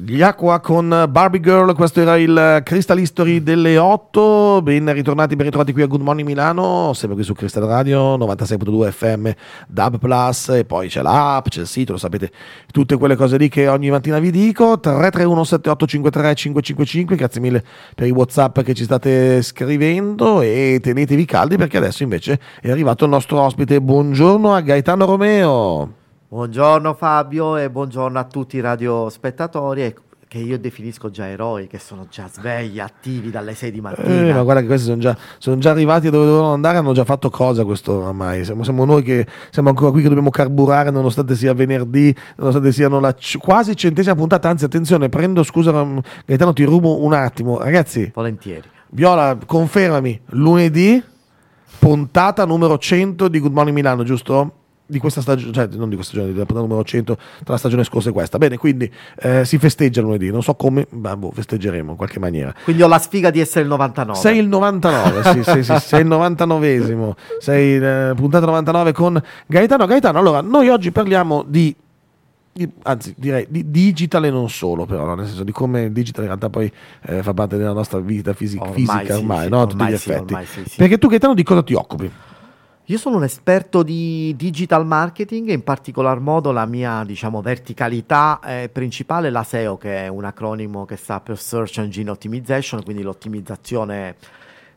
Gli Acqua con Barbie Girl, questo era il Crystal History delle 8. Ben ritornati, ben ritrovati qui a Good Morning Milano, sempre qui su Crystal Radio 96.2 FM, Dub Plus e poi c'è l'app, c'è il sito, lo sapete, tutte quelle cose lì che ogni mattina vi dico. 331 7853 555, grazie mille per i WhatsApp che ci state scrivendo e tenetevi caldi perché adesso invece è arrivato il nostro ospite. Buongiorno a Gaetano Romeo. Buongiorno Fabio e buongiorno a tutti i radiospettatori che io definisco già eroi, che sono già svegli, attivi dalle 6 di mattina. Eh, ma guarda che questi sono già, sono già arrivati dove dovevano andare, hanno già fatto cosa questo oramai. Siamo, siamo, noi che siamo ancora qui che dobbiamo carburare nonostante sia venerdì, nonostante siano la c- quasi centesima puntata. Anzi, attenzione, prendo scusa, Gaetano, ti rubo un attimo. Ragazzi, volentieri. Viola, confermami, lunedì, puntata numero 100 di Good Morning Milano, giusto? Di questa stagione, cioè non di questa stagione, della puntata numero 100 tra la stagione scorsa e questa. Bene, quindi eh, si festeggia lunedì, non so come, ma boh, festeggeremo in qualche maniera. Quindi ho la sfiga di essere il 99. Sei il 99, sì, sì, sì, sei il 99esimo, sei eh, puntata 99 con Gaetano. Gaetano, allora, noi oggi parliamo di anzi direi di digital e non solo però nel senso di come il digital in realtà poi eh, fa parte della nostra vita fisica ormai, fisica, sì, ormai, sì, no? ormai tutti gli sì, effetti sì, perché tu Gaetano di cosa ti occupi? Io sono un esperto di digital marketing in particolar modo la mia diciamo, verticalità eh, principale è la SEO che è un acronimo che sta per Search Engine Optimization, quindi l'ottimizzazione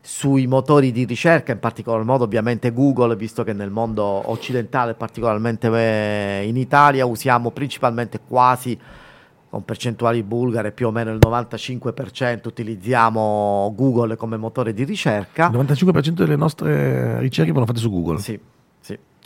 sui motori di ricerca, in particolar modo ovviamente Google, visto che nel mondo occidentale, particolarmente eh, in Italia, usiamo principalmente quasi con percentuali bulgare più o meno il 95% utilizziamo Google come motore di ricerca. Il 95% delle nostre ricerche vanno fatte su Google. Sì,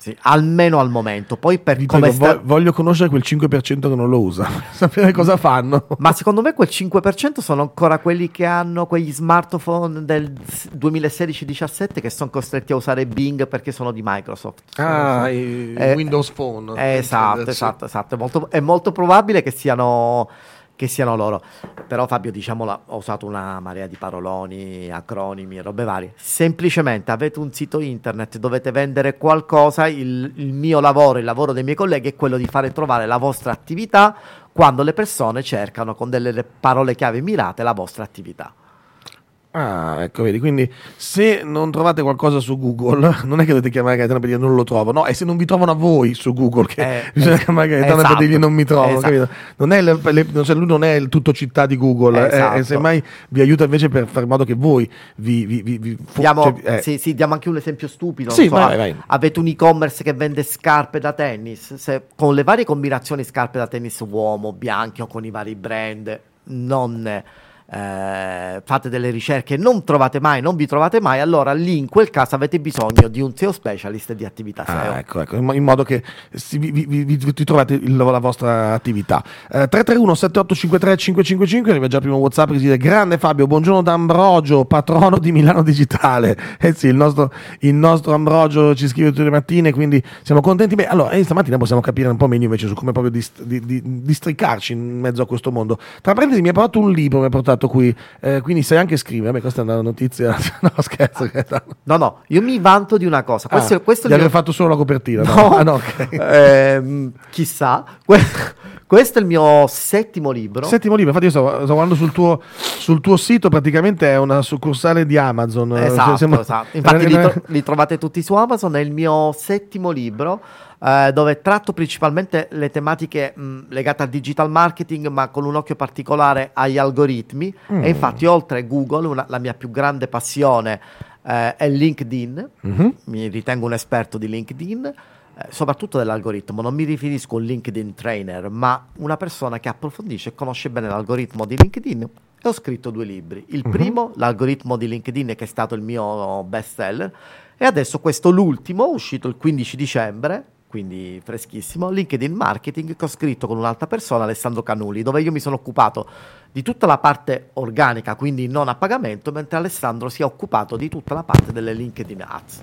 sì, almeno al momento. Poi per Vi come sta... vo- voglio conoscere quel 5% che non lo usa, sapere cosa fanno. Ma secondo me quel 5% sono ancora quelli che hanno quegli smartphone del 2016-17 che sono costretti a usare Bing perché sono di Microsoft. Ah, i Eh, Windows Phone. Eh, esatto, esatto, esatto. È molto, è molto probabile che siano, che siano loro. Però Fabio, diciamola, ho usato una marea di paroloni, acronimi robe varie. Semplicemente avete un sito internet, dovete vendere qualcosa, il, il mio lavoro, il lavoro dei miei colleghi è quello di fare trovare la vostra attività quando le persone cercano con delle parole chiave mirate la vostra attività. Ah, ecco, vedi, quindi se non trovate qualcosa su Google, non è che dovete chiamare Gaetano per dire non lo trovo, no, è se non vi trovano a voi su Google che Eh, bisogna es- chiamare Gaetano esatto, per dirgli non mi trovo, esatto. capito? Non è le- le- non- cioè, lui non è il tutto città di Google, eh, Esatto. e semmai vi aiuta invece per fare in modo che voi vi... vi, vi, vi Diamo, cioè, eh, sì, sì, diamo anche un esempio stupido. Sì, so, vai, vai. Avete un e-commerce che vende scarpe da tennis, se- con le varie combinazioni scarpe da tennis uomo, bianchi o con i vari brand, non eh, fate delle ricerche e non trovate mai, non vi trovate mai, allora lì in quel caso avete bisogno di un SEO specialist di attività SEO. Ah, ecco, ecco, in mo- in modo che si- vi, vi- vi- trovate il- la vostra attività. Eh, 331 7853 555, arriva già il primo WhatsApp che si dice Grande Fabio, buongiorno da Ambrogio, patrono di Milano Digitale. Eh sì, il nostro, il nostro Ambrogio ci scrive tutte le mattine, quindi siamo contenti. Beh, allora, eh, stamattina possiamo capire un po' meglio invece su come proprio dist- di, di- districarci in mezzo a questo mondo. Tra parentesi, mi ha portato un libro, mi ha portato qui, eh, quindi sai anche scrivere. Beh, questa è una notizia, no scherzo. No, no, io mi vanto di una cosa. Questo, Ah, questo di mio- aver fatto solo la copertina. No, Ah, no, ok. Ehm, chissà. Que- questo è il mio settimo libro. Settimo libro, infatti io sto, sto guardando sul tuo, sul tuo sito, praticamente è una succursale di Amazon. eh, Esatto, siamo- esatto. Infatti eh, li, eh, tro- li trovate tutti su Amazon, è il mio settimo libro eh, dove tratto principalmente le tematiche mh, legate al digital marketing ma con un occhio particolare agli algoritmi Mm. e infatti oltre Google una- la mia più grande passione eh, è LinkedIn, mhm. mi ritengo un esperto di LinkedIn. eh, soprattutto dell'algoritmo, non mi riferisco a un LinkedIn trainer, ma una persona che approfondisce e conosce bene l'algoritmo di LinkedIn. E ho scritto due libri. Il Mhm. primo, l'algoritmo di LinkedIn, che è stato il mio best seller, e adesso questo l'ultimo, uscito il 15 dicembre, quindi freschissimo, LinkedIn Marketing, che ho scritto con un'altra persona, Alessandro Canulli, dove io mi sono occupato di tutta la parte organica, quindi non a pagamento, mentre Alessandro si è occupato di tutta la parte delle LinkedIn Ads.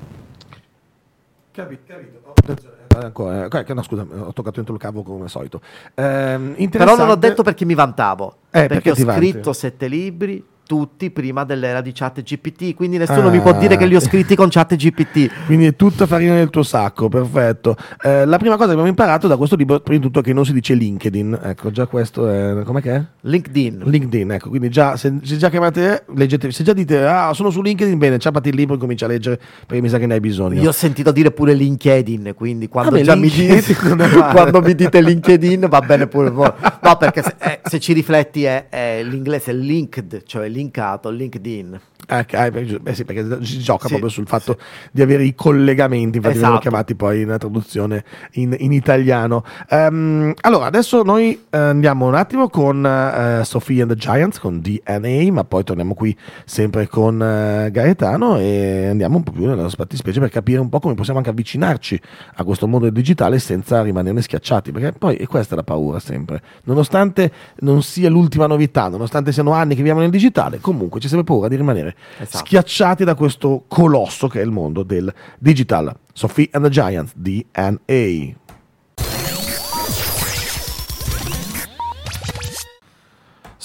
Capito, capito. Oh, attenzione, eh, ancora, eh, no, scusa, ho toccato dentro il cavo come al solito. Ehm, Però non ho detto perché mi vantavo, Eh, perché, perché ho ti vanti? scritto sette libri, tutti prima dell'era di chat GPT, quindi nessuno ah. mi può dire che li ho scritti con chat GPT. Quindi è tutta farina nel tuo sacco, perfetto. Eh, la prima cosa che abbiamo imparato da questo libro, prima di tutto, è che non si dice LinkedIn. Ecco, già questo è... com'è che è? LinkedIn. LinkedIn, ecco, quindi già, se, se già chiamate, leggete, se già dite, ah, sono su LinkedIn, bene, ciapati il libro e comincia a leggere, perché mi sa che ne hai bisogno. Io ho sentito dire pure LinkedIn, quindi quando già mi dite, quando mi dite LinkedIn va bene pure. No, perché se, eh, se ci rifletti è, è l'inglese linked, cioè linkato, LinkedIn. Eh, eh, sì, perché si gioca sì, proprio sul fatto sì. di avere i collegamenti, infatti esatto. vengono chiamati poi in traduzione in, in italiano. Um, allora, adesso noi uh, andiamo un attimo con uh, Sophie and the Giants, con DNA, ma poi torniamo qui sempre con uh, Gaetano e andiamo un po' più nella specie per capire un po' come possiamo anche avvicinarci a questo mondo digitale senza rimanerne schiacciati, perché poi è questa la paura sempre. Nonostante non sia l'ultima novità, nonostante siano anni che viviamo nel digitale, comunque c'è sempre paura di rimanere esatto. schiacciati da questo colosso che è il mondo del digital. Sophie and the Giants, DNA.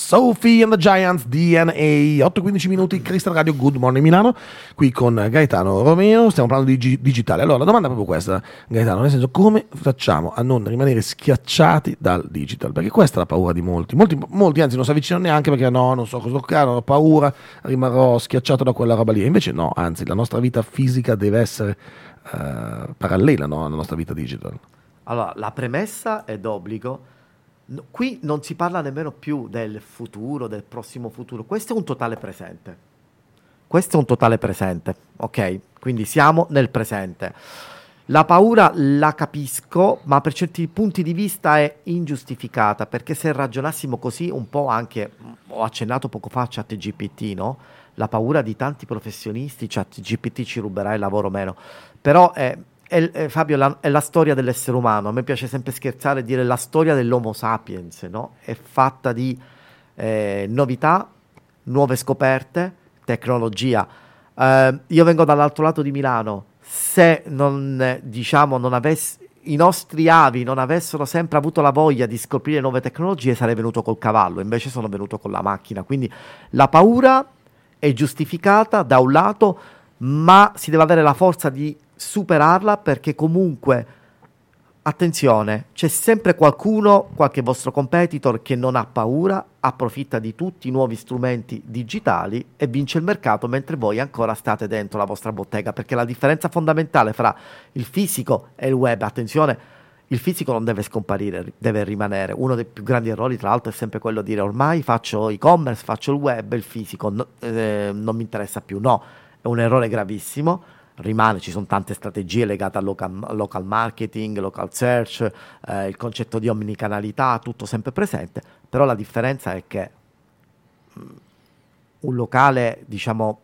Sophie and the Giants DNA 8-15 minuti Crystal Radio Good Morning Milano qui con Gaetano Romeo stiamo parlando di gi- digitale. Allora la domanda è proprio questa Gaetano nel senso come facciamo a non rimanere schiacciati dal digital? Perché questa è la paura di molti. Molti, molti anzi non si avvicinano neanche perché no non so cosa toccare ho paura rimarrò schiacciato da quella roba lì. Invece no anzi la nostra vita fisica deve essere uh, parallela no, alla nostra vita digital. Allora la premessa è d'obbligo No, qui non si parla nemmeno più del futuro, del prossimo futuro, questo è un totale presente. Questo è un totale presente, ok? Quindi siamo nel presente. La paura la capisco, ma per certi punti di vista è ingiustificata, perché se ragionassimo così, un po' anche, ho accennato poco fa a ChatGPT, no? La paura di tanti professionisti, ChatGPT ci ruberà il lavoro meno. Però è, è, è, Fabio, la, è la storia dell'essere umano. A me piace sempre scherzare e dire la storia dell'Homo sapiens, no? È fatta di eh, novità, nuove scoperte, tecnologia. Eh, io vengo dall'altro lato di Milano. Se non, diciamo, non avessi i nostri avi non avessero sempre avuto la voglia di scoprire nuove tecnologie, sarei venuto col cavallo, invece sono venuto con la macchina. Quindi la paura è giustificata da un lato, ma si deve avere la forza di superarla perché comunque attenzione, c'è sempre qualcuno, qualche vostro competitor che non ha paura, approfitta di tutti i nuovi strumenti digitali e vince il mercato mentre voi ancora state dentro la vostra bottega, perché la differenza fondamentale fra il fisico e il web, attenzione, il fisico non deve scomparire, deve rimanere. Uno dei più grandi errori, tra l'altro, è sempre quello di dire ormai faccio e-commerce, faccio il web, il fisico no, eh, non mi interessa più. No, è un errore gravissimo rimane, ci sono tante strategie legate al local, local marketing, local search, eh, il concetto di omnicanalità, tutto sempre presente, però la differenza è che mh, mm, un locale, diciamo,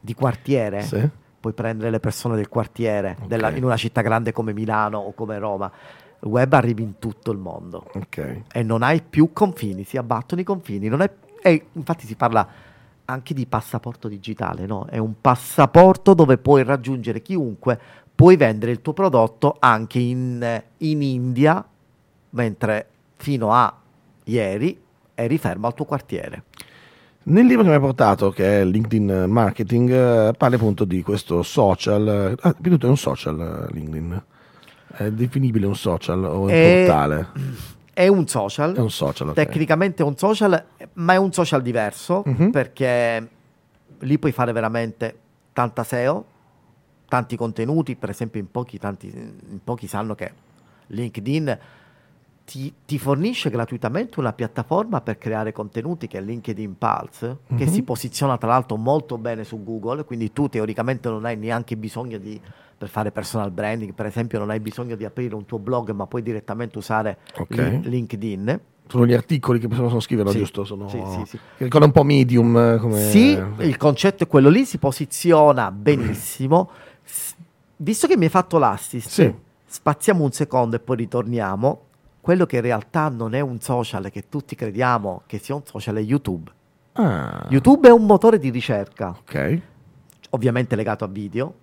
di quartiere, sì. puoi prendere le persone del quartiere, okay. della, in una città grande come Milano o come Roma, il web arrivi in tutto il mondo okay. e non hai più confini, si abbattono i confini, non è, e infatti si parla anche di passaporto digitale, no? È un passaporto dove puoi raggiungere chiunque, puoi vendere il tuo prodotto anche in, in India, mentre fino a ieri eri fermo al tuo quartiere. Nel libro che mi hai portato, che è LinkedIn Marketing, eh, parli appunto di questo social, ah, tutto è un social eh, LinkedIn, è definibile un social o un e... portale? È un social. È un social. Okay. Tecnicamente è un social, ma è un social diverso mm-hmm. perché lì puoi fare veramente tanta SEO, tanti contenuti. Per esempio, in pochi, tanti, in pochi sanno che LinkedIn ti, ti, fornisce gratuitamente una piattaforma per creare contenuti che è LinkedIn Pulse, mm-hmm. che si posiziona tra l'altro molto bene su Google, quindi tu teoricamente non hai neanche bisogno di per fare personal branding, per esempio non hai bisogno di aprire un tuo blog, ma puoi direttamente usare okay. LinkedIn. Sono gli articoli che possono scrivere, sì. giusto? Sono... Sì, sì, sì. Ricorda un po' Medium. Eh, come... Sì, il concetto è quello lì, si posiziona benissimo. Visto che mi hai fatto l'assist, sì. spaziamo un secondo e poi ritorniamo. Quello che in realtà non è un social che tutti crediamo che sia un social è YouTube. Ah. YouTube è un motore di ricerca. Ok. Ovviamente legato a video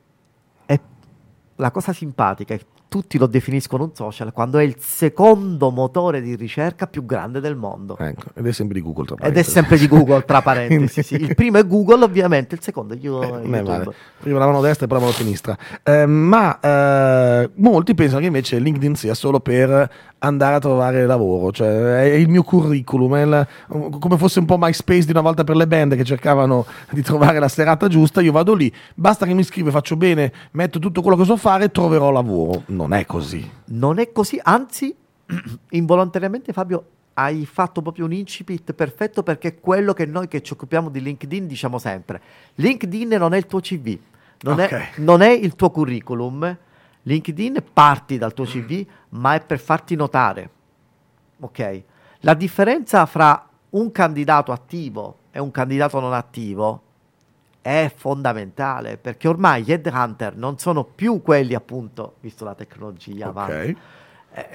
la cosa simpatica è tutti lo definiscono un social quando è il secondo motore di ricerca più grande del mondo. Ecco, ed è sempre di Google, tra Ed è parentesi. sempre di Google, tra parentesi. sì. Il primo è Google, ovviamente, il secondo è Eh, YouTube. male. Prima la mano destra e poi la mano sinistra. Eh, ma eh, molti pensano che invece LinkedIn sia solo per andare a trovare lavoro, cioè è il mio curriculum, il- come fosse un po' MySpace di una volta per le band che cercavano di trovare la serata giusta, io vado lì, basta che mi scrivo, faccio bene, metto tutto quello che so fare, troverò lavoro. Non è così. Non è così, anzi, involontariamente Fabio hai fatto proprio un incipit perfetto perché è quello che noi che ci occupiamo di LinkedIn diciamo sempre. LinkedIn non è il tuo CV, non, Ok. è, non è il tuo curriculum. LinkedIn parti dal tuo CV, ma è per farti notare. Ok? La differenza fra un candidato attivo e un candidato non attivo è fondamentale perché ormai gli headhunter non sono più quelli appunto, visto la tecnologia avanti, Ok.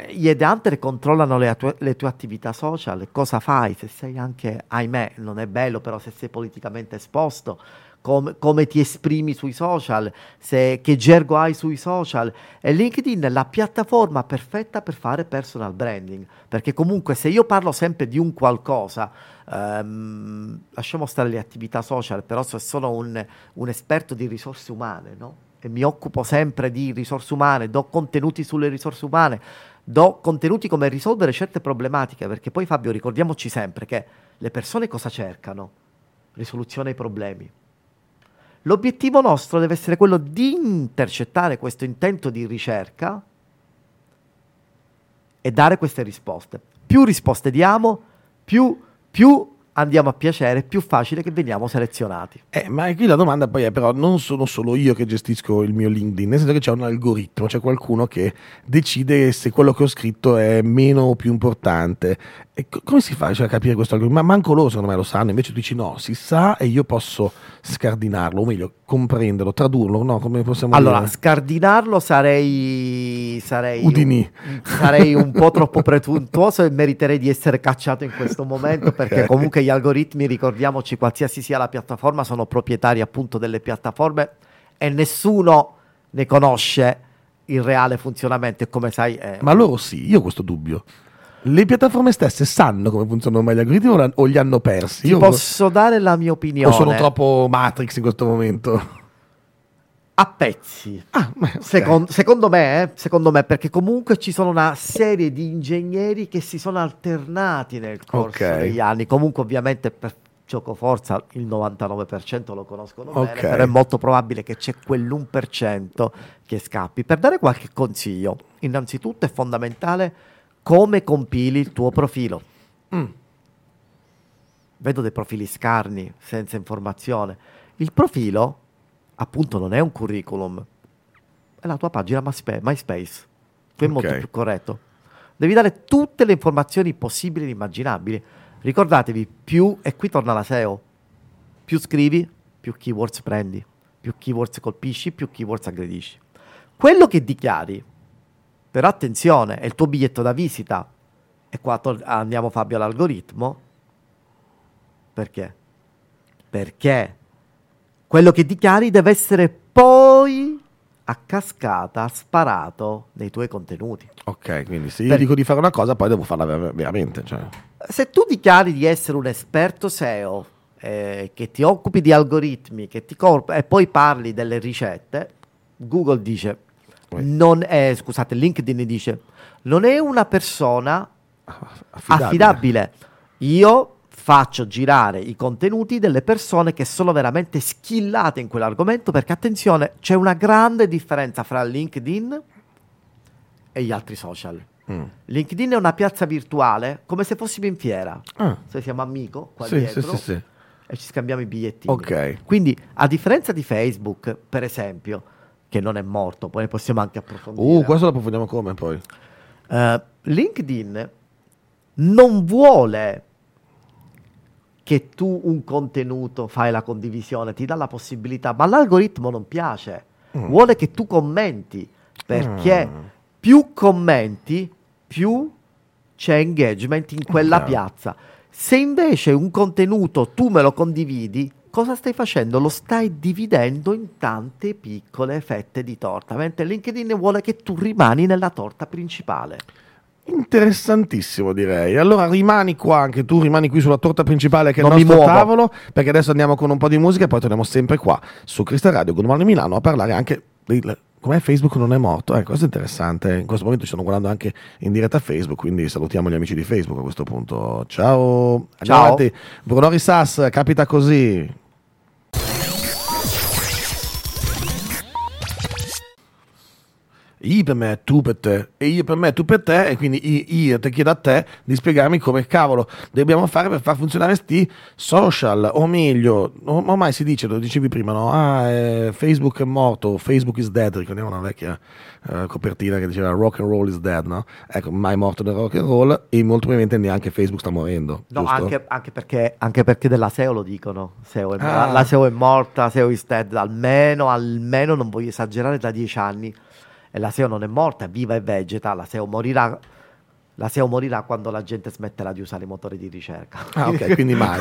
eh, gli headhunter controllano le, tue- le tue attività social, cosa fai, se sei anche, ahimè, non è bello, però se sei politicamente esposto, com- come ti esprimi sui social, se- che gergo hai sui social. E LinkedIn è la piattaforma perfetta per fare personal branding, perché comunque se io parlo sempre di un qualcosa, ehm, lasciamo stare le attività social, però se sono un, un esperto di risorse umane, no? E mi occupo sempre di risorse umane, do contenuti sulle risorse umane, do contenuti come risolvere certe problematiche, perché poi Fabio ricordiamoci sempre che le persone cosa cercano? Risoluzione ai problemi. L'obiettivo nostro deve essere quello di intercettare questo intento di ricerca e dare queste risposte. Più risposte diamo, più, più andiamo a piacere, più facile che veniamo selezionati. Eh, ma qui la domanda poi è però non sono solo io che gestisco il mio LinkedIn, nel senso che c'è un algoritmo, c'è qualcuno che decide se quello che ho scritto è meno o più importante. E co- come si fa cioè, a capire questo algoritmo? Ma manco loro secondo me lo sanno, invece tu dici no, si sa e io posso scardinarlo, o meglio, comprenderlo, tradurlo, no? Come possiamo Allora, dire? scardinarlo sarei, sarei, Udini. un, sarei un po' troppo presuntuoso e meriterei di essere cacciato in questo momento perché Ok. comunque gli algoritmi, ricordiamoci, qualsiasi sia la piattaforma, sono proprietari appunto delle piattaforme e nessuno ne conosce il reale funzionamento e come sai... eh, Ma loro sì, io ho questo dubbio. Le piattaforme stesse sanno come funzionano mai gli algoritmi o, o li hanno persi? ti Io posso dare la mia o opinione sono troppo Matrix in questo momento? A pezzi. Ah, beh, ok. Secon- secondo me, eh, secondo me, perché comunque ci sono una serie di ingegneri che si sono alternati nel corso Ok. degli anni. Comunque, ovviamente, per gioco forza il 99% lo conoscono bene, Ok. però è molto probabile che c'è quell'1% che scappi. Per dare qualche consiglio, innanzitutto è fondamentale come compili il tuo profilo. Mm. Vedo dei profili scarni, senza informazione. Il profilo, appunto, non è un curriculum, è la tua pagina MySpa- MySpace. Qui è molto Ok. più corretto. Devi dare tutte le informazioni possibili e immaginabili. Ricordatevi, più, e qui torna la SEO, più scrivi, più keywords prendi, più keywords colpisci, più keywords aggredisci. Quello che dichiari, però attenzione, è il tuo biglietto da visita. E qua tor- andiamo Fabio all'algoritmo. Perché? Perché quello che dichiari deve essere poi a cascata sparato nei tuoi contenuti. Ok, quindi se io Per- dico di fare una cosa, poi devo farla ver- veramente. Cioè. Se tu dichiari di essere un esperto SEO, eh, che ti occupi di algoritmi, che ti corp- e poi parli delle ricette, Google dice, non è, scusate, LinkedIn dice, non è una persona affidabile. affidabile. Io faccio girare i contenuti delle persone che sono veramente skillate in quell'argomento perché attenzione, c'è una grande differenza fra LinkedIn e gli altri social. Mm. LinkedIn è una piazza virtuale, come se fossimo in fiera. Ah, Se siamo amico qua sì, dietro sì, sì, e ci scambiamo i bigliettini. Ok. Quindi, a differenza di Facebook, per esempio, che non è morto, poi ne possiamo anche approfondire. Uh, questo lo approfondiamo come poi? Eh, LinkedIn non vuole che tu un contenuto fai la condivisione, ti dà la possibilità, ma l'algoritmo non piace. Mm. Vuole che tu commenti, perché Mm. più commenti, più c'è engagement in quella Chiaro. piazza. Se invece un contenuto tu me lo condividi, cosa stai facendo? Lo stai dividendo in tante piccole fette di torta, mentre LinkedIn vuole che tu rimani nella torta principale. Interessantissimo direi. Allora rimani qua, anche tu rimani qui sulla torta principale che è Non il nostro tavolo, perché adesso andiamo con un po' di musica e poi torniamo sempre qua su Crystal Radio con Domani Milano a parlare anche del com'è Facebook non è morto. Eh, questo è interessante. In questo momento ci stanno guardando anche in diretta a Facebook, quindi salutiamo gli amici di Facebook a questo punto. Ciao. Ciao. avanti. Bruno Rissas, capita così. Io per me, tu per te, e io per me, tu per te, e quindi io, ti chiedo a te di spiegarmi come cavolo dobbiamo fare per far funzionare sti social, o meglio, ormai si dice, lo dicevi prima, no? Ah, eh, Facebook è morto, Facebook is dead, ricordiamo una vecchia eh, copertina che diceva rock and roll is dead, no? Ecco, mai morto del rock and roll e molto probabilmente neanche Facebook sta morendo, No, anche, anche perché, anche perché della SEO lo dicono. SEO è- Ah. la, la SEO è morta, SEO is dead, almeno, almeno non voglio esagerare da dieci anni. E la SEO non è morta, è viva e vegeta. La SEO morirà. La SEO morirà quando la gente smetterà di usare i motori di ricerca. Ah, ok, quindi mai.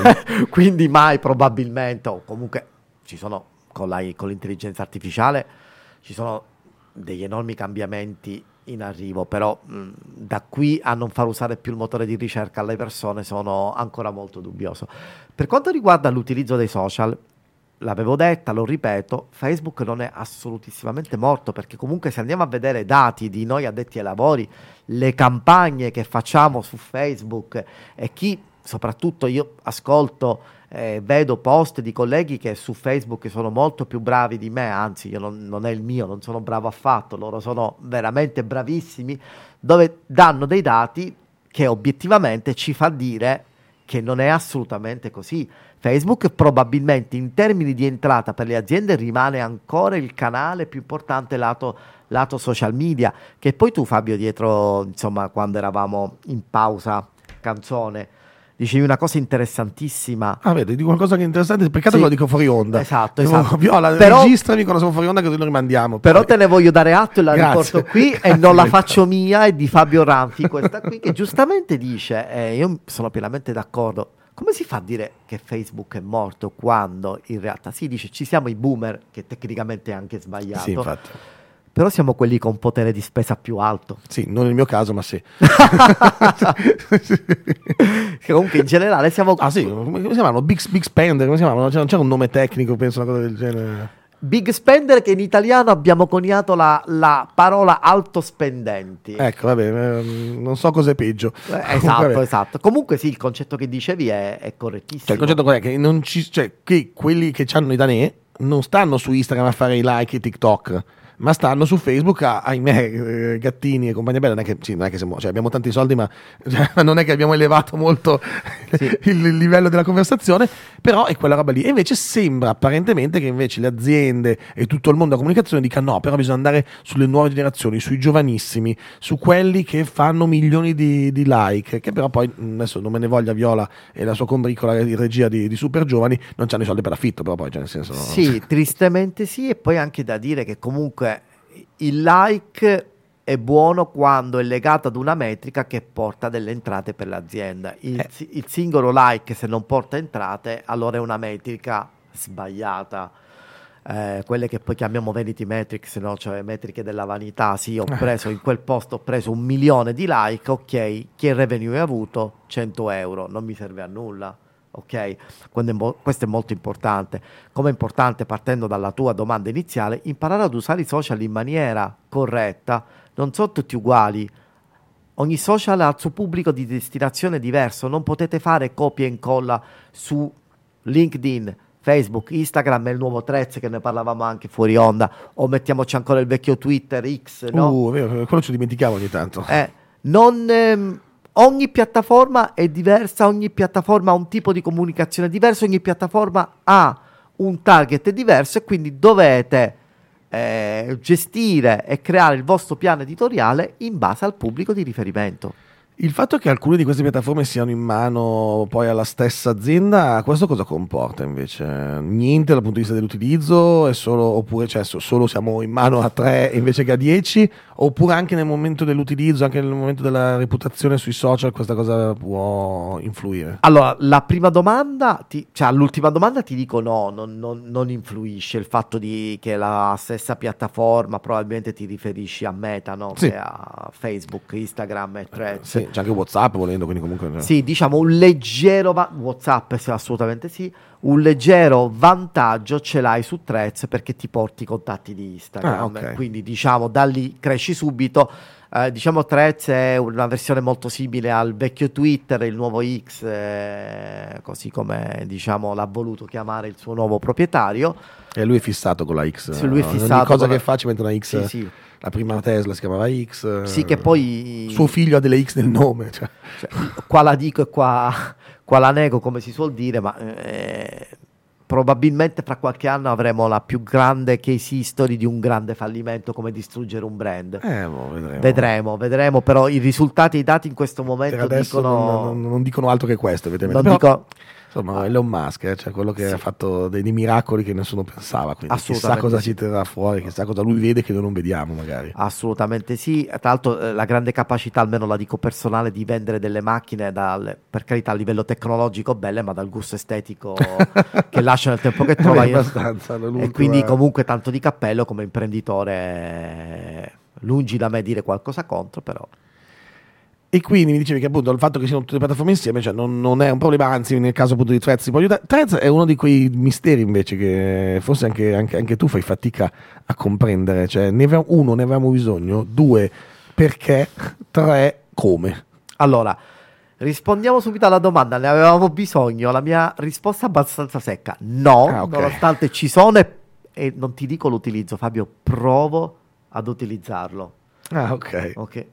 quindi mai probabilmente, o comunque ci sono con, la- con l'intelligenza artificiale, ci sono degli enormi cambiamenti in arrivo, però mh, da qui a non far usare più il motore di ricerca alle persone sono ancora molto dubbioso. Per quanto riguarda l'utilizzo dei social, l'avevo detta, lo ripeto, Facebook non è assolutissimamente morto perché comunque se andiamo a vedere dati di noi addetti ai lavori, le campagne che facciamo su Facebook e chi, soprattutto io ascolto, eh, vedo post di colleghi che su Facebook sono molto più bravi di me, anzi io non, non è il mio, non sono bravo affatto, loro sono veramente bravissimi, dove danno dei dati che obiettivamente ci fa dire che non è assolutamente così. Facebook probabilmente in termini di entrata per le aziende rimane ancora il canale più importante lato, lato social media, che poi tu Fabio dietro, insomma, quando eravamo in pausa canzone, dicevi una cosa interessantissima. Ah, vedi, di qualcosa che è interessante, peccato Sì. che lo dico fuori onda. Esatto, esatto. Viola, Però- registrami quando siamo fuori onda così lo rimandiamo. Però poi. te ne voglio dare atto e la Grazie. riporto qui e non la faccio mia, è di Fabio Ranfi, questa qui che giustamente dice, e io sono pienamente d'accordo, come si fa a dire che Facebook è morto quando in realtà si dice ci siamo i boomer, che tecnicamente è anche sbagliato, Sì, infatti. Però siamo quelli con potere di spesa più alto. Sì, non nel mio caso, ma sì. Comunque in generale siamo ah sì, come si chiamano? Big, big Spender, come si chiamano? C'era, c'era un nome tecnico, penso, una cosa del genere. big spender che in italiano abbiamo coniato la, la parola alto spendenti. Ecco, vabbè, ehm, non so cos'è peggio. Eh, esatto, vabbè. esatto. Comunque sì, il concetto che dicevi è, è correttissimo. Cioè, il concetto è? Che, non ci, cioè, che quelli che hanno i danè non stanno su Instagram a fare i like e TikTok, ma stanno su Facebook, a, ahimè, eh, gattini e compagnia bella. Non è che, sì, non è che siamo, cioè, abbiamo tanti soldi, ma cioè, non è che abbiamo elevato molto Sì. il, livello della conversazione, però è quella roba lì. E invece sembra apparentemente che invece le aziende e tutto il mondo della comunicazione dicano no, però bisogna andare sulle nuove generazioni, sui giovanissimi, su quelli che fanno milioni di, di like, che però poi, mh, adesso non me ne voglia Viola e la sua combricola di regia di, di super giovani, non hanno i soldi per l'affitto, però poi, cioè, nel senso... Sì, tristemente sì, e poi anche da dire che comunque il like è buono quando è legato ad una metrica che porta delle entrate per l'azienda. Il, Eh. il singolo like se non porta entrate, allora è una metrica sbagliata. Eh, quelle che poi chiamiamo vanity metrics, no? cioè metriche della vanità. Sì, ho Eh. preso in quel posto, ho preso un milione di like, ok, che revenue hai avuto? 100 euro, non mi serve a nulla. Ok, è mo- questo è molto importante. Come è importante, partendo dalla tua domanda iniziale, imparare ad usare i social in maniera corretta. Non sono tutti uguali. Ogni social ha il suo pubblico di destinazione diverso. Non potete fare copia e incolla su LinkedIn, Facebook, Instagram e il nuovo Threads che ne parlavamo anche fuori onda. O mettiamoci ancora il vecchio Twitter X, no? Uh, è quello ci dimenticavo ogni tanto. Eh, non, ehm, ogni piattaforma è diversa, ogni piattaforma ha un tipo di comunicazione diverso, ogni piattaforma ha un target diverso e quindi dovete eh, gestire e creare il vostro piano editoriale in base al pubblico di riferimento. Il fatto che alcune di queste piattaforme siano in mano poi alla stessa azienda, questo cosa comporta invece? Niente dal punto di vista dell'utilizzo, è solo, oppure cioè, solo siamo in mano a tre invece che a dieci, oppure anche nel momento dell'utilizzo, anche nel momento della reputazione sui social, questa cosa può influire? Allora, la prima domanda, ti, cioè all'ultima domanda ti dico no, non, non, non influisce il fatto di, che la stessa piattaforma, probabilmente ti riferisci a Meta, no? Sì. Che a Facebook, Instagram e Threads. Sì, c'è anche WhatsApp volendo, quindi comunque... cioè. Sì, diciamo un leggero va- WhatsApp, sì, assolutamente sì. Un leggero vantaggio ce l'hai su Threads perché ti porti i contatti di Instagram. Ah, ok. Quindi, diciamo, da lì cresci subito. Eh, diciamo, Threads è una versione molto simile al vecchio Twitter, il nuovo X, eh, così come diciamo l'ha voluto chiamare il suo nuovo proprietario. E lui è fissato con la X. Sì, lui è no? fissato Ogni cosa con la- che fa ci mette una X. Sì, sì. La prima Tesla si chiamava X. Sì, che poi Suo figlio ha delle X nel nome. Cioè. Cioè, qua la dico e qua, qua la nego, come si suol dire, ma eh, probabilmente fra qualche anno avremo la più grande case history di un grande fallimento come distruggere un brand. Eh, boh, vedremo. Vedremo, vedremo, però i risultati e i dati in questo momento dicono... non, non- non dicono altro che questo, evidentemente. Però, dico- Insomma, Elon Musk, eh, cioè quello che Sì. ha fatto dei, dei miracoli che nessuno pensava. Quindi chissà cosa sì. ci terrà fuori, chissà cosa lui vede che noi non vediamo, magari. Assolutamente sì, tra l'altro eh, la grande capacità, almeno la dico personale, di vendere delle macchine dal, per carità a livello tecnologico belle, ma dal gusto estetico che lascia nel tempo che trova. E quindi comunque tanto di cappello come imprenditore, lungi da me dire qualcosa contro, però E quindi mi dicevi che appunto il fatto che siano tutte le piattaforme insieme cioè, non, non è un problema, anzi nel caso appunto di Threads si può aiutare. Threads è uno di quei misteri invece che forse anche, anche- anche tu fai fatica a comprendere. Cioè, ne avevamo- uno, ne avevamo bisogno, due, perché, tre, come. Allora, rispondiamo subito alla domanda, ne avevamo bisogno? La mia risposta è abbastanza secca, no, Ah, ok. nonostante ci sono e, e non ti dico l'utilizzo, Fabio, provo ad utilizzarlo, Ah, ok. ok?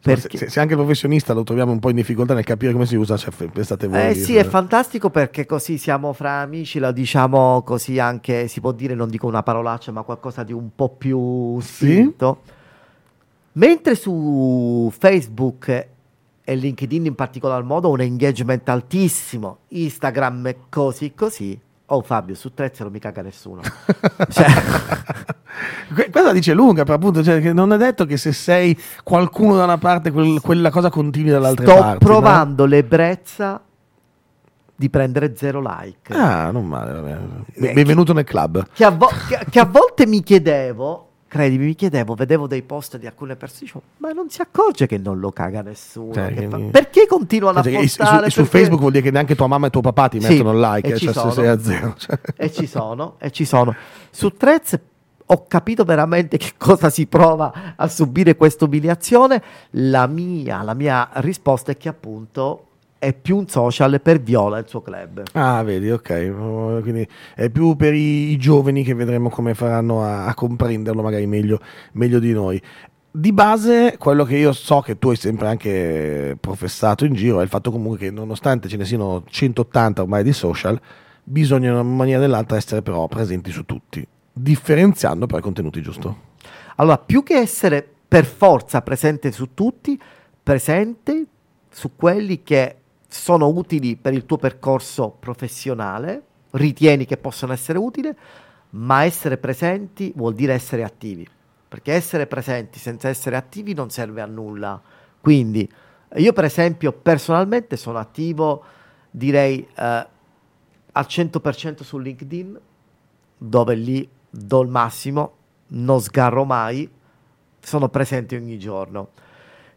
Se, Perché... se- se anche il professionista lo troviamo un po' in difficoltà nel capire come si usa, cioè, pensate voi. Eh sì, è fantastico perché così siamo fra amici, lo diciamo così anche, si può dire, non dico una parolaccia, ma qualcosa di un po' più Sì? spinto. Mentre su Facebook e LinkedIn in particolar modo un engagement altissimo, Instagram e così così, oh Fabio, su Threads non mi caga nessuno. Cioè, Questa dice lunga, per appunto, cioè, che non è detto che se sei qualcuno da una parte, quel- quella cosa continui dall'altra sto parte. no? provando l'ebbrezza di prendere zero like. Ah, non male. vabbè. Eh, Benvenuto nel club. che a, vo- che- che a volte mi chiedevo, credimi, mi chiedevo, vedevo dei post di alcune persone, dicevo, ma non si accorge che non lo caga nessuno. Cioè, fa- Perché continuano Cioè, a su, postare? su Perché- Facebook vuol dire che neanche tua mamma e tuo papà ti Sì, mettono il like, e eh, ci cioè se sono. sei a zero. cioè. E ci sono, e ci sono. Su Threads ho capito veramente che cosa si prova a subire questa umiliazione. La mia, la mia risposta è che appunto è più un social per Viola il suo club. Ah, vedi, ok. Quindi è più per i, i giovani che vedremo come faranno a, a comprenderlo magari meglio, meglio di noi. Di base, quello che io so che tu hai sempre anche professato in giro è il fatto comunque che nonostante ce ne siano 180 ormai di social, bisogna in una maniera o nell'altra essere però presenti su tutti, differenziando però i contenuti, giusto? Allora, più che essere per forza presente su tutti, presente su quelli che sono utili per il tuo percorso professionale, ritieni che possano essere utili, ma essere presenti vuol dire essere attivi, perché essere presenti senza essere attivi non serve a nulla. Quindi io per esempio personalmente sono attivo, direi, eh, al 100% su LinkedIn, dove lì do il massimo, non sgarro mai, sono presente ogni giorno.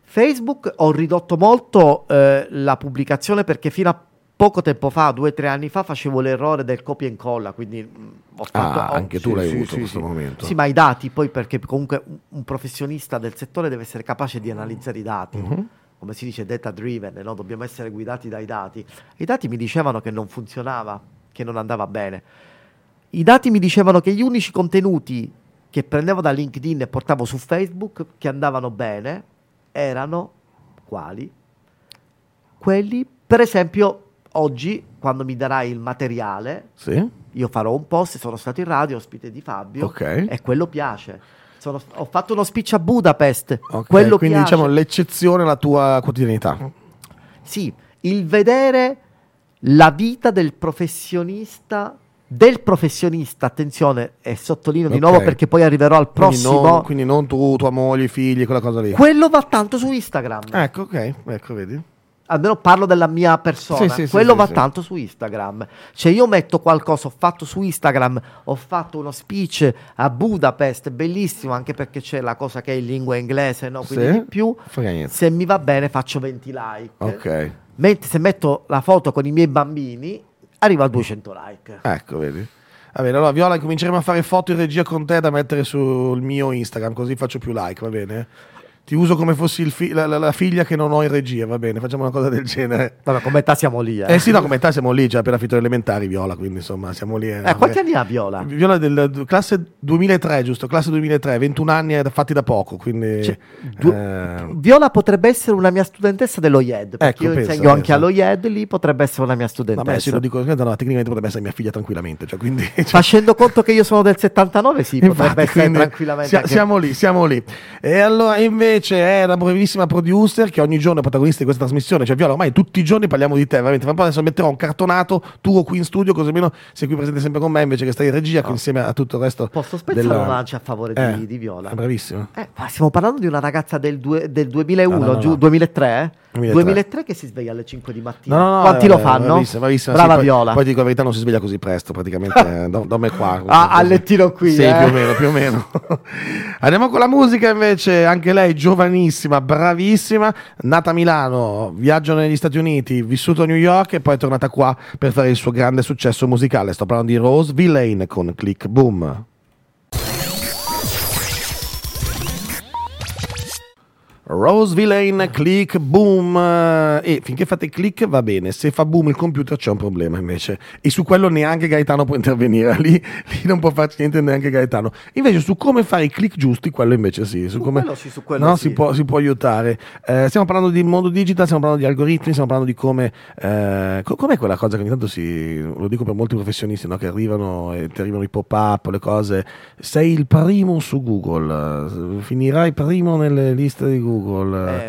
Facebook ho ridotto molto eh, la pubblicazione perché fino a poco tempo fa, due o tre anni fa, facevo l'errore del copia e incolla, quindi ho fatto... Ah, ho- anche tu sì, l'hai sì, avuto sì, in questo sì. momento. Sì, ma i dati poi perché comunque un- professionista del settore deve essere capace di analizzare i dati. Mhm. Come si dice, data driven, no? dobbiamo essere guidati dai dati. I dati mi dicevano che non funzionava, che non andava bene. I dati mi dicevano che gli unici contenuti che prendevo da LinkedIn e portavo su Facebook che andavano bene erano quali? Quelli, per esempio, oggi quando mi darai il materiale, Sì? io farò un post, sono stato in radio, ospite di Fabio Ok. e quello piace. Sono- ho fatto uno speech a Budapest. Ok, Quello quindi piace. diciamo l'eccezione alla tua quotidianità. Sì, il vedere la vita del professionista, del professionista, attenzione, e sottolineo di Ok. nuovo perché poi arriverò al Quindi prossimo. non, quindi non tu, tua moglie, i figli, quella cosa lì. Quello va tanto su Instagram. Ecco, ok, ecco, vedi. Almeno parlo della mia persona. Sì, sì, Quello sì, va tanto su Instagram. Cioè, io metto qualcosa, ho fatto su Instagram, ho fatto uno speech a Budapest, bellissimo, anche perché c'è la cosa che è in lingua inglese, no? Quindi di più. Se mi va bene, faccio 20 like. Ok, Mentre se metto la foto con i miei bambini, arrivo a 200 like. ecco, vedi. Va bene, allora Viola, cominceremo a fare foto in regia con te da mettere sul mio Instagram, così faccio più like, va bene? Ti uso come fossi fi- la, la- la figlia che non ho in regia, va bene? Facciamo una cosa del genere. Vabbè, come età siamo lì, eh. Eh sì, no, come te siamo lì, già appena finito le elementari, Viola, quindi insomma siamo lì. Eh, quanti anni ha Viola? Viola del classe 2003, giusto? Classe 2003, 21 anni eh, fatti da poco, quindi... Cioè, du- eh, Viola potrebbe essere una mia studentessa dello IED, perché Ecco, io pensa, insegno anche pensa. allo IED, lì potrebbe essere una mia studentessa. Vabbè, se lo dico, no, tecnicamente potrebbe essere mia figlia tranquillamente, cioè, quindi... cioè, Facendo conto che io sono del 79, sì, potrebbe Infatti, essere quindi tranquillamente. sia- anche- siamo lì, siamo lì. E allora invece è la brevissima producer che ogni giorno è protagonista di questa trasmissione. Cioè, Viola, ormai tutti i giorni parliamo di te, veramente. Fra un po' adesso metterò un cartonato tuo qui in studio, così almeno sei qui presente sempre con me invece che stai in regia, qui insieme a tutto il resto. Posso spezzare della- una lancia a favore Eh, di, di Viola? È bravissimo. Eh, stiamo parlando di una ragazza del, due- del 2001, No, no, no, giù, no. 2003? 2003. 2003 che si sveglia alle 5 di mattina. No, no, no, Quanti eh, lo fanno? Bravissima, bravissima. Brava Sì, poi- Viola. Poi dico la verità, non si sveglia così presto, praticamente. eh, do- Dorme qua. Ah, al lettino qui, Sì, eh. più o meno, più o meno. Andiamo con la musica invece, anche lei giovanissima, bravissima, nata a Milano, viaggio negli Stati Uniti, vissuto a New York e poi è tornata qua per fare il suo grande successo musicale. Sto parlando di Rose Villain con Click Boom. Rose Villain, click, boom. eh, E finché fate click va bene. Se fa boom il computer c'è un problema invece. E su quello neanche Gaetano può intervenire. Lì, lì non può farci niente neanche Gaetano. Invece su come fare i click giusti, quello invece sì. Su, Su come, quello sì, su quello no, sì. si, può, si può aiutare. Eh, stiamo parlando di mondo digital, stiamo parlando di algoritmi, stiamo parlando di come. Eh, co- com'è quella cosa che ogni tanto si. Lo dico per molti professionisti no, che arrivano e ti arrivano i pop-up, le cose. Sei il primo su Google. Finirai primo nelle liste di Google.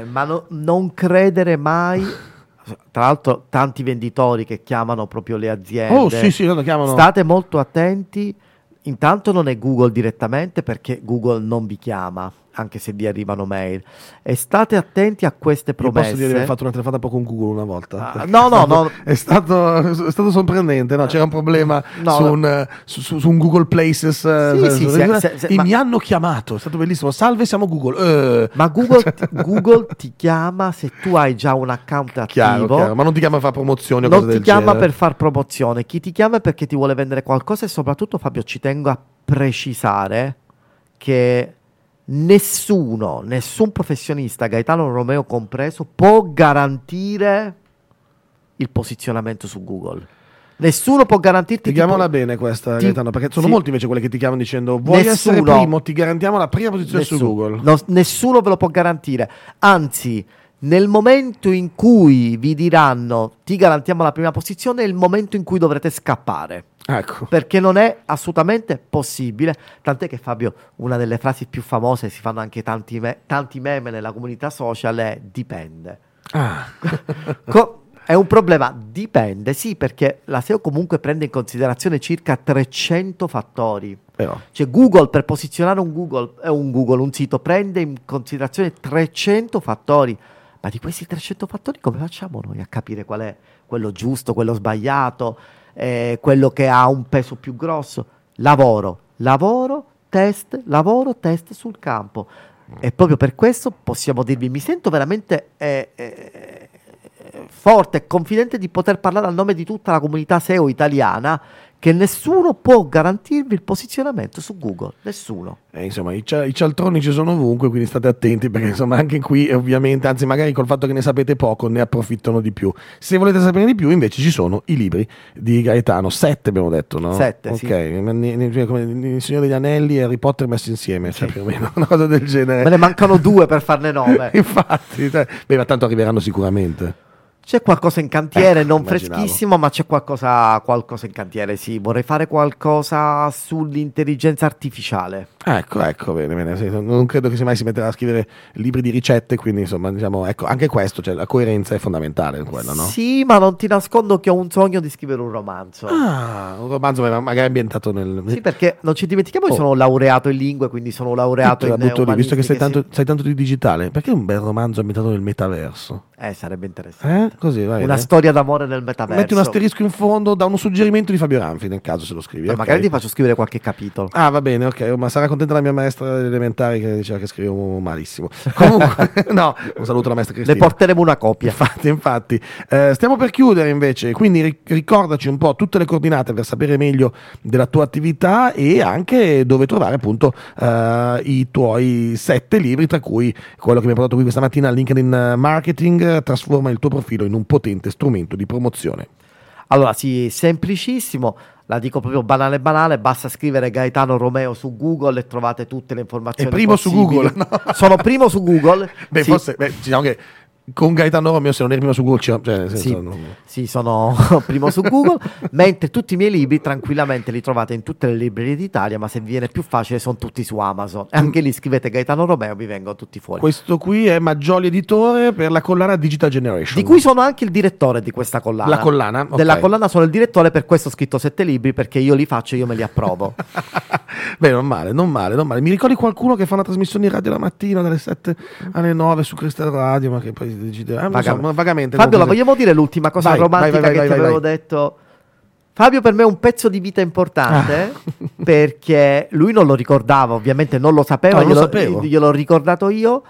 Eh, ma no- non credere mai. Tra l'altro, tanti venditori che chiamano proprio le aziende. oh, sì, sì. State molto attenti. Intanto non è Google direttamente perché Google non vi chiama, anche se vi arrivano mail. E state attenti a queste Io promesse. posso dire di aver fatto una telefonata con Google una volta. Ah, no, è no, stato- no. È stato, è stato sorprendente. no? C'era un problema No, su, un, eh, su- su- un Google Places. eh, Sì, su- sì, su- se- se- e ma- mi hanno chiamato. È stato bellissimo. Salve, siamo Google. Eh, Ma Google, ti- Google ti chiama se tu hai già un account attivo. chiaro, chiaro. Ma non ti chiama a fare promozioni o non ti chiama genere. per far promozione, chi ti chiama è perché ti vuole vendere qualcosa e soprattutto Fabio ci tengo a precisare che nessuno, nessun professionista, Gaetano Romeo compreso, può garantire il posizionamento su Google. Nessuno può garantirti Spieghiamola tipo- bene questa, ti- Gaetano, perché sono sì. molti invece quelli che ti chiamano dicendo vuoi essere Nessuno. primo, ti garantiamo la prima posizione su Nessuno. Google. No, nessuno ve lo può garantire. Anzi, nel momento in cui vi diranno ti garantiamo la prima posizione, è il momento in cui dovrete scappare. Ecco. Perché non è assolutamente possibile. Tant'è che Fabio, una delle frasi più famose, si fanno anche tanti, me- tanti meme nella comunità social, è dipende. Ah. Co- è un problema, dipende, sì, perché la SEO comunque prende in considerazione circa 300 fattori. Però, Cioè Google per posizionare un Google, un Google, un sito, prende in considerazione 300 fattori. Ma di questi 300 fattori come facciamo noi a capire qual è quello giusto, quello sbagliato, eh, quello che ha un peso più grosso? Lavoro, lavoro, test, lavoro, test sul campo. E proprio per questo possiamo dirvi, mi sento veramente eh, eh, forte e confidente di poter parlare al nome di tutta la comunità SEO italiana che nessuno può garantirvi il posizionamento su Google, nessuno. eh, insomma, i, cia- i cialtroni ci sono ovunque, quindi state attenti perché insomma anche qui ovviamente, anzi magari col fatto che ne sapete poco, ne approfittano di più. Se volete sapere di più invece ci sono i libri di Gaetano, sette abbiamo detto, no? Sette, ok, sì. cioè, come Il Signore degli Anelli e Harry Potter messi insieme, cioè, più o meno, una cosa del genere. Me ne mancano due per farne nove. Infatti, cioè, beh, ma tanto arriveranno sicuramente. C'è qualcosa in cantiere, Eh, non immaginavo. freschissimo, ma c'è qualcosa, qualcosa in cantiere, sì. Vorrei fare qualcosa sull'intelligenza artificiale. Ecco, ecco, bene, bene. non credo che se mai si metterà a scrivere libri di ricette, quindi insomma, diciamo, ecco, anche questo, cioè la coerenza è fondamentale in quello, no? Sì, ma non ti nascondo che ho un sogno di scrivere un romanzo. Ah, un romanzo ma- magari ambientato nel... Sì, perché non ci dimentichiamo che Oh. sono laureato in lingue, quindi sono laureato Butto- in butto lì, visto che umanistiche, tanto, sai tanto di digitale, perché un bel romanzo ambientato nel metaverso? Eh, sarebbe interessante. Eh? Così, vai. Una vai. storia d'amore nel metaverso. Metti un asterisco in fondo, da uno suggerimento di Fabio Ranfi, nel caso se lo scrivi. Ma ok? Magari ti faccio scrivere qualche capitolo. Ah, va bene, ok, ma sarà contenta la mia maestra delle elementari che diceva che scrivo malissimo. Comunque, no, un saluto alla maestra Ne Cristina. porteremo una copia. Infatti, infatti. Eh, stiamo per chiudere invece, quindi ri- ricordaci un po' tutte le coordinate per sapere meglio della tua attività e anche dove trovare appunto eh, i tuoi sette libri, tra cui quello che mi ha portato qui questa mattina, LinkedIn Marketing, eh, trasforma il tuo profilo in un potente strumento di promozione. Allora, sì, semplicissimo. La dico proprio banale banale, basta scrivere Gaetano Romeo su Google e trovate tutte le informazioni. È primo su possibili. Google, no? Sono primo su Google. Beh, sì, forse, beh, diciamo che con Gaetano Romeo, se non eri prima su Google, ci- cioè, senso, Sì. non- Sì, sono primo su Google, mentre tutti i miei libri tranquillamente li trovate in tutte le librerie d'Italia, ma se viene più facile sono tutti su Amazon. E anche lì scrivete Gaetano Romeo, vi vengono tutti fuori. questo qui è Maggioli Editore per la collana Digital Generation. Di cui sono anche il direttore di questa collana. La collana, ok. Della collana sono il direttore, per questo ho scritto sette libri, perché io li faccio e io me li approvo. Beh, non male, non male, non male. Mi ricordi qualcuno che fa una trasmissione in radio la mattina dalle 7 alle 9 su Crystal Radio, ma che poi decide... Ah, non so, Vagamente. Fabio, la vogliamo dire l'ultima cosa Vai, romantica vai, vai, che ti avevo detto? Fabio per me è un pezzo di vita importante Ah. perché lui non lo ricordava, ovviamente non lo sapeva, No, non lo glielo, sapevo. gliel'ho ricordato io.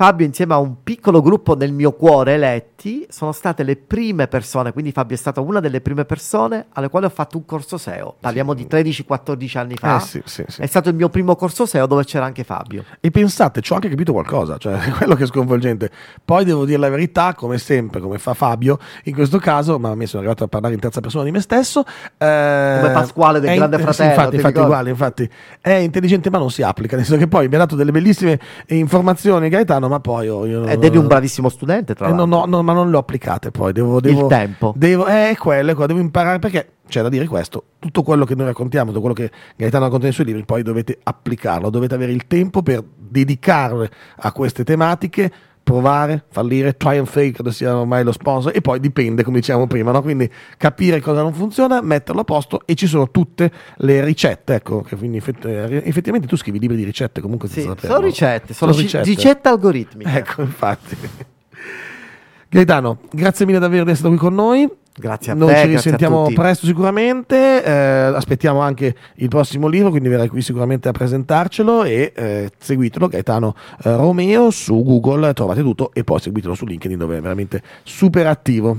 Fabio insieme a un piccolo gruppo nel mio cuore eletti sono state le prime persone, quindi Fabio è stata una delle prime persone alle quali ho fatto un corso SEO. Parliamo di 13-14 anni fa. Eh sì, sì, sì. È stato il mio primo corso SEO dove c'era anche Fabio. E pensate, ci ho anche capito qualcosa, cioè quello che è sconvolgente. Poi devo dire la verità, come sempre, come fa Fabio, in questo caso, ma a me sono arrivato a parlare in terza persona di me stesso. Come Pasquale del Grande Fratello, infatti, ti infatti, uguale, infatti. È intelligente ma non si applica, nel senso che poi mi ha dato delle bellissime informazioni Gaetano, ma poi io... io Ed eri un bravissimo studente, tra Eh, l'altro. no, no, ma non le ho applicate poi. Devo, devo, Il tempo. Devo, eh, quello, quello, devo imparare perché c'è da dire questo: tutto quello che noi raccontiamo, tutto quello che Gaetano racconta nei suoi libri, poi dovete applicarlo, dovete avere il tempo per dedicarle a queste tematiche. Provare, fallire, try and fail, credo sia ormai lo sponsor, e poi dipende, come dicevamo prima, no? quindi capire cosa non funziona, metterlo a posto e ci sono tutte le ricette. Ecco, che quindi effett- eh, effettivamente tu scrivi libri di ricette comunque Sì, sono saperlo. ricette, sono, ci- ricette. ricette algoritmiche. Ecco, infatti. Gaetano, grazie mille davvero di essere qui con noi. Grazie a Noi te, ci grazie a risentiamo presto sicuramente. eh, aspettiamo anche il prossimo libro, quindi verrai qui sicuramente a presentarcelo e eh, seguitelo Gaetano eh, Romeo su Google, trovate tutto e poi seguitelo su LinkedIn dove è veramente super attivo.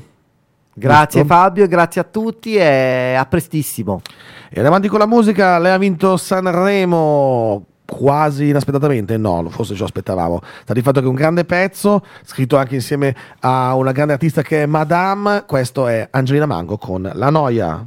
Grazie Giusto? Fabio, grazie a tutti e a prestissimo. E andiamo avanti con la musica, lei ha vinto Sanremo quasi inaspettatamente, no, forse ce aspettavamo. Sta di fatto che un grande pezzo, scritto anche insieme a una grande artista che è Madame, questo è Angelina Mango con La Noia.